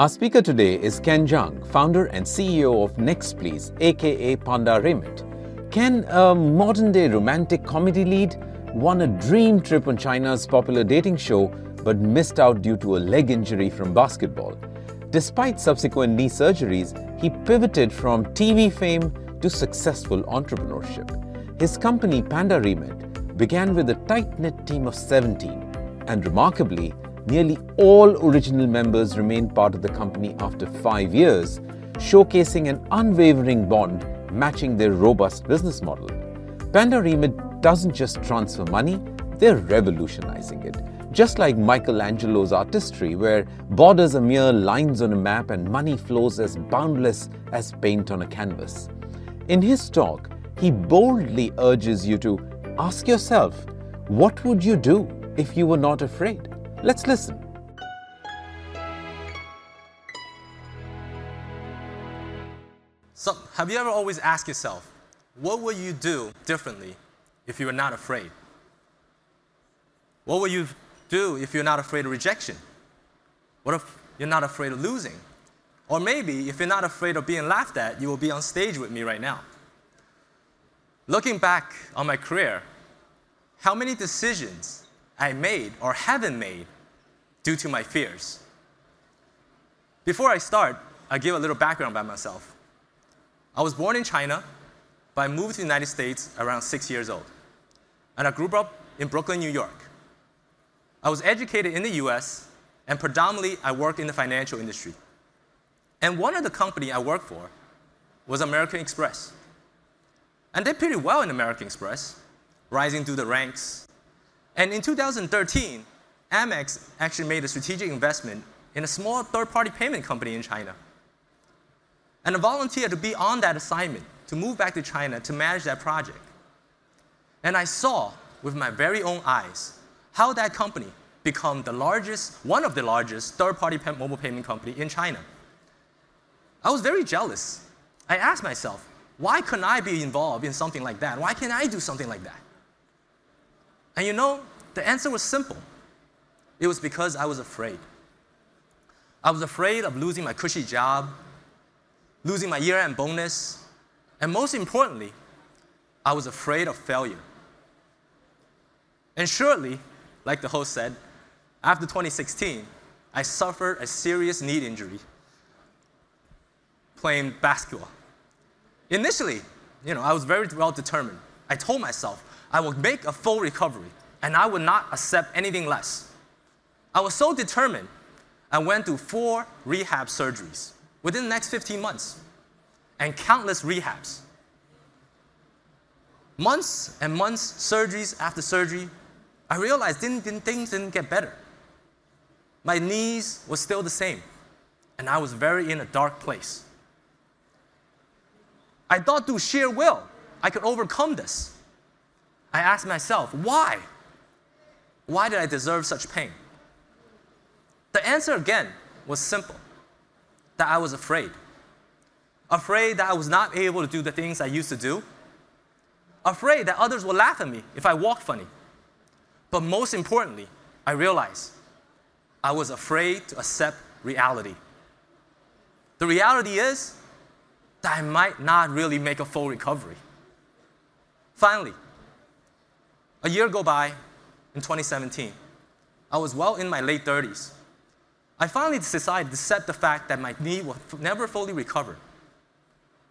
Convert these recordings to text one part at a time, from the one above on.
Our speaker today is Ken Zheng, founder and CEO of NEXTPLS, aka Panda Remit. Ken, a modern day romantic comedy lead, won a dream trip on China's popular dating show but missed out due to a leg injury from basketball. Despite subsequent knee surgeries, he pivoted from TV fame to successful entrepreneurship. His company Panda Remit began with a tight knit team of 17, and remarkably, nearly all original members remained part of the company after five years, showcasing an unwavering bond matching their robust business model. Panda Remit doesn't just transfer money, they're revolutionizing it. Just like Michelangelo's artistry, where borders are mere lines on a map and money flows as boundless as paint on a canvas. In his talk, he boldly urges you to ask yourself, what would you do if you were not afraid? Let's listen. So, have you ever always asked yourself, what would you do differently if you were not afraid? What would you do if you're not afraid of rejection? What if you're not afraid of losing? Or maybe if you're not afraid of being laughed at, you will be on stage with me right now. Looking back on my career, how many decisions I made or haven't made due to my fears? Before I start, I'll give a little background about myself. I was born in China, but I moved to the United States around six years old. And I grew up in Brooklyn, New York. I was educated in the US, and predominantly I worked in the financial industry. And one of the company I worked for was American Express. And did pretty well in American Express, rising through the ranks. And in 2013, Amex actually made a strategic investment in a small third-party payment company in China. And I volunteered to be on that assignment, to move back to China to manage that project. And I saw with my very own eyes how that company became the largest, one of the largest third-party mobile payment company in China. I was very jealous. I asked myself, why couldn't I be involved in something like that? Why can't I do something like that? And you know, the answer was simple. It was because I was afraid. I was afraid of losing my cushy job, losing my year end bonus, and most importantly, I was afraid of failure. And surely, like the host said, after 2016, I suffered a serious knee injury playing basketball. Initially, you know, I was very well determined. I told myself I would make a full recovery and I would not accept anything less. I was so determined, I went through four rehab surgeries within the next 15 months and countless rehabs. Months and months, surgeries after surgery, I realized didn't, didn't, things didn't get better. My knees were still the same, and I was very in a dark place. I thought through sheer will I could overcome this. I asked myself, why? Why did I deserve such pain? The answer again was simple that I was afraid. Afraid that I was not able to do the things I used to do. Afraid that others would laugh at me if I walked funny. But most importantly, I realized I was afraid to accept reality. The reality is that I might not really make a full recovery. Finally, a year go by in 2017. I was well in my late 30s. I finally decided to accept the fact that my knee will never fully recover.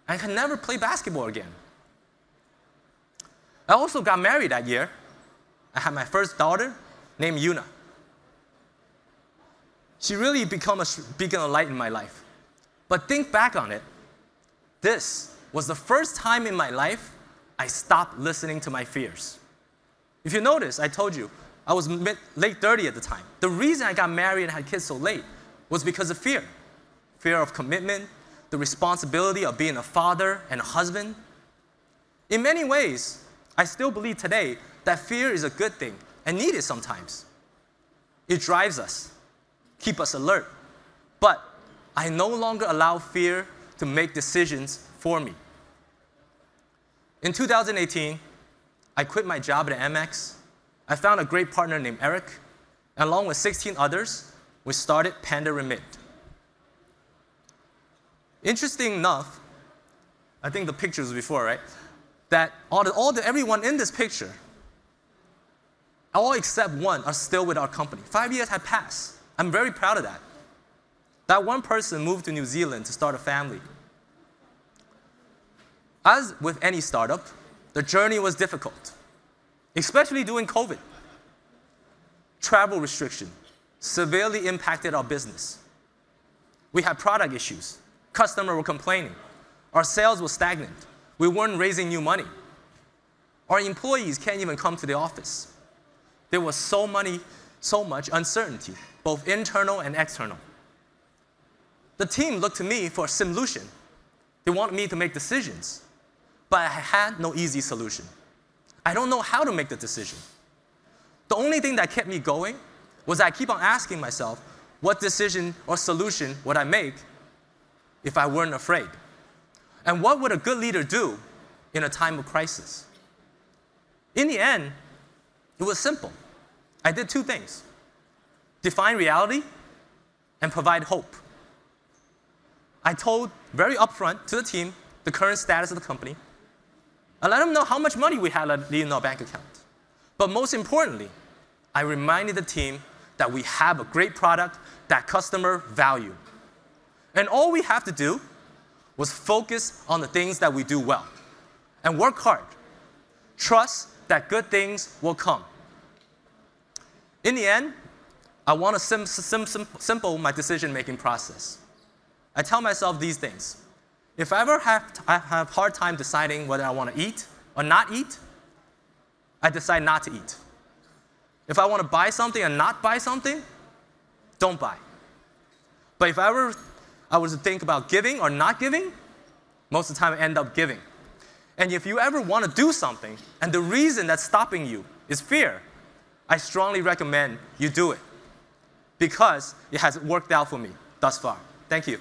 I can never play basketball again. I also got married that year. I had my first daughter named Yuna. She really became a beacon of light in my life. But think back on it, this was the first time in my life I stopped listening to my fears. If you notice, I told you, I was mid, late 30 at the time. The reason I got married and had kids so late was because of fear fear of commitment, the responsibility of being a father and a husband. In many ways, I still believe today that fear is a good thing and needed sometimes. It drives us, keep us alert. But I no longer allow fear to make decisions for me. In 2018, I quit my job at Amex. I found a great partner named Eric, and along with 16 others, we started Panda Remit. Interesting enough, I think the picture was before, right? That all the, all the everyone in this picture, all except one, are still with our company. Five years have passed. I'm very proud of that. That one person moved to New Zealand to start a family. As with any startup, the journey was difficult, especially during COVID. Travel restriction severely impacted our business. We had product issues. Customers were complaining. Our sales were stagnant. We weren't raising new money. Our employees can't even come to the office. There was so, many, so much uncertainty, both internal and external. The team looked to me for a solution. They wanted me to make decisions, but I had no easy solution. I don't know how to make the decision. The only thing that kept me going was I keep on asking myself, what decision or solution would I make if I weren't afraid? And what would a good leader do in a time of crisis? In the end, it was simple. I did two things define reality and provide hope. I told very upfront to the team the current status of the company. I let them know how much money we had in our bank account. But most importantly, I reminded the team that we have a great product that customer value. And all we have to do was focus on the things that we do well and work hard. Trust that good things will come. In the end, I want to sim- sim- sim- simple my decision making process. I tell myself these things. If I ever have, I have hard time deciding whether I want to eat or not eat, I decide not to eat. If I want to buy something and not buy something, don't buy. But if I ever I was to think about giving or not giving, most of the time I end up giving. And if you ever want to do something and the reason that's stopping you is fear, I strongly recommend you do it because it has worked out for me thus far. Thank you.